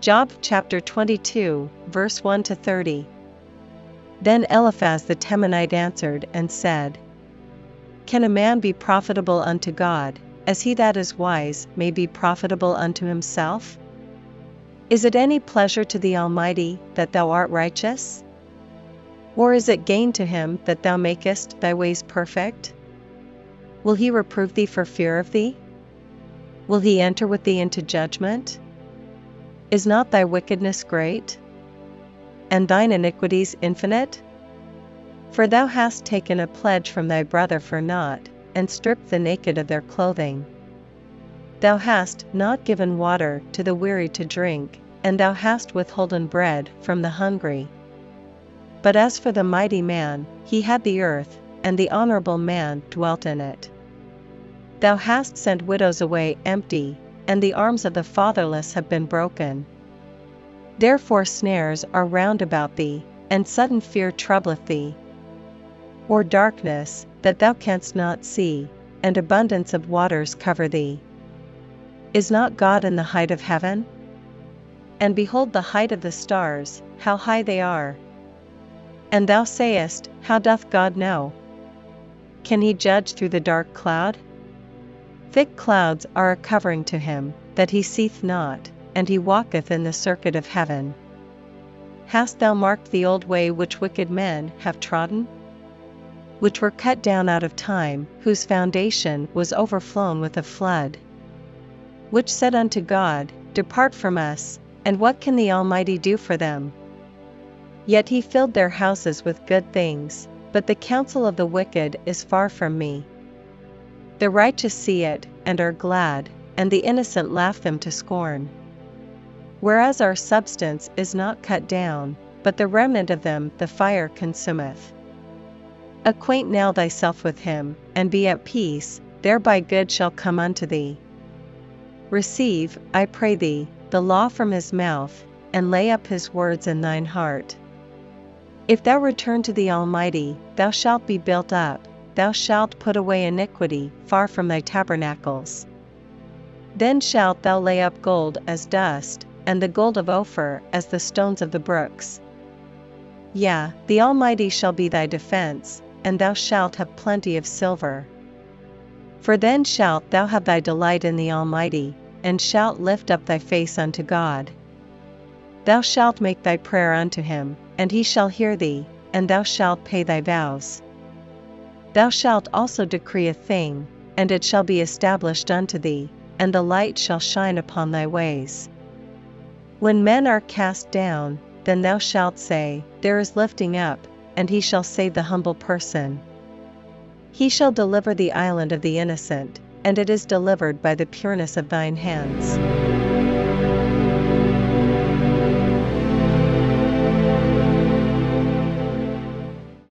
Job chapter 22, verse 1 to 30. Then Eliphaz the Temanite answered and said, Can a man be profitable unto God, as he that is wise may be profitable unto himself? Is it any pleasure to the Almighty that thou art righteous? Or is it gain to him that thou makest thy ways perfect? Will he reprove thee for fear of thee? Will he enter with thee into judgment? Is not thy wickedness great? And thine iniquities infinite? For thou hast taken a pledge from thy brother for naught, and stripped the naked of their clothing. Thou hast not given water to the weary to drink, and thou hast withholden bread from the hungry. But as for the mighty man, he had the earth, and the honorable man dwelt in it. Thou hast sent widows away empty, and the arms of the fatherless have been broken. Therefore snares are round about thee, and sudden fear troubleth thee. Or darkness, that thou canst not see, and abundance of waters cover thee. Is not God in the height of heaven? And behold the height of the stars, how high they are. And thou sayest, How doth God know? Can he judge through the dark cloud? Thick clouds are a covering to him, that he seeth not, and he walketh in the circuit of heaven. Hast thou marked the old way which wicked men have trodden? Which were cut down out of time, whose foundation was overflown with a flood. Which said unto God, Depart from us, and what can the Almighty do for them? Yet he filled their houses with good things, but the counsel of the wicked is far from me. The righteous see it, and are glad, and the innocent laugh them to scorn. Whereas our substance is not cut down, but the remnant of them the fire consumeth. Acquaint now thyself with him, and be at peace, thereby good shall come unto thee. Receive, I pray thee, the law from his mouth, and lay up his words in thine heart. If thou return to the Almighty, thou shalt be built up, thou shalt put away iniquity far from thy tabernacles. Then shalt thou lay up gold as dust, and the gold of Ophir as the stones of the brooks. Yea, the Almighty shall be thy defence, and thou shalt have plenty of silver. For then shalt thou have thy delight in the Almighty, and shalt lift up thy face unto God. Thou shalt make thy prayer unto him, and he shall hear thee, and thou shalt pay thy vows. Thou shalt also decree a thing, and it shall be established unto thee, and the light shall shine upon thy ways. When men are cast down, then thou shalt say, There is lifting up, and he shall save the humble person. He shall deliver the island of the innocent, and it is delivered by the pureness of thine hands.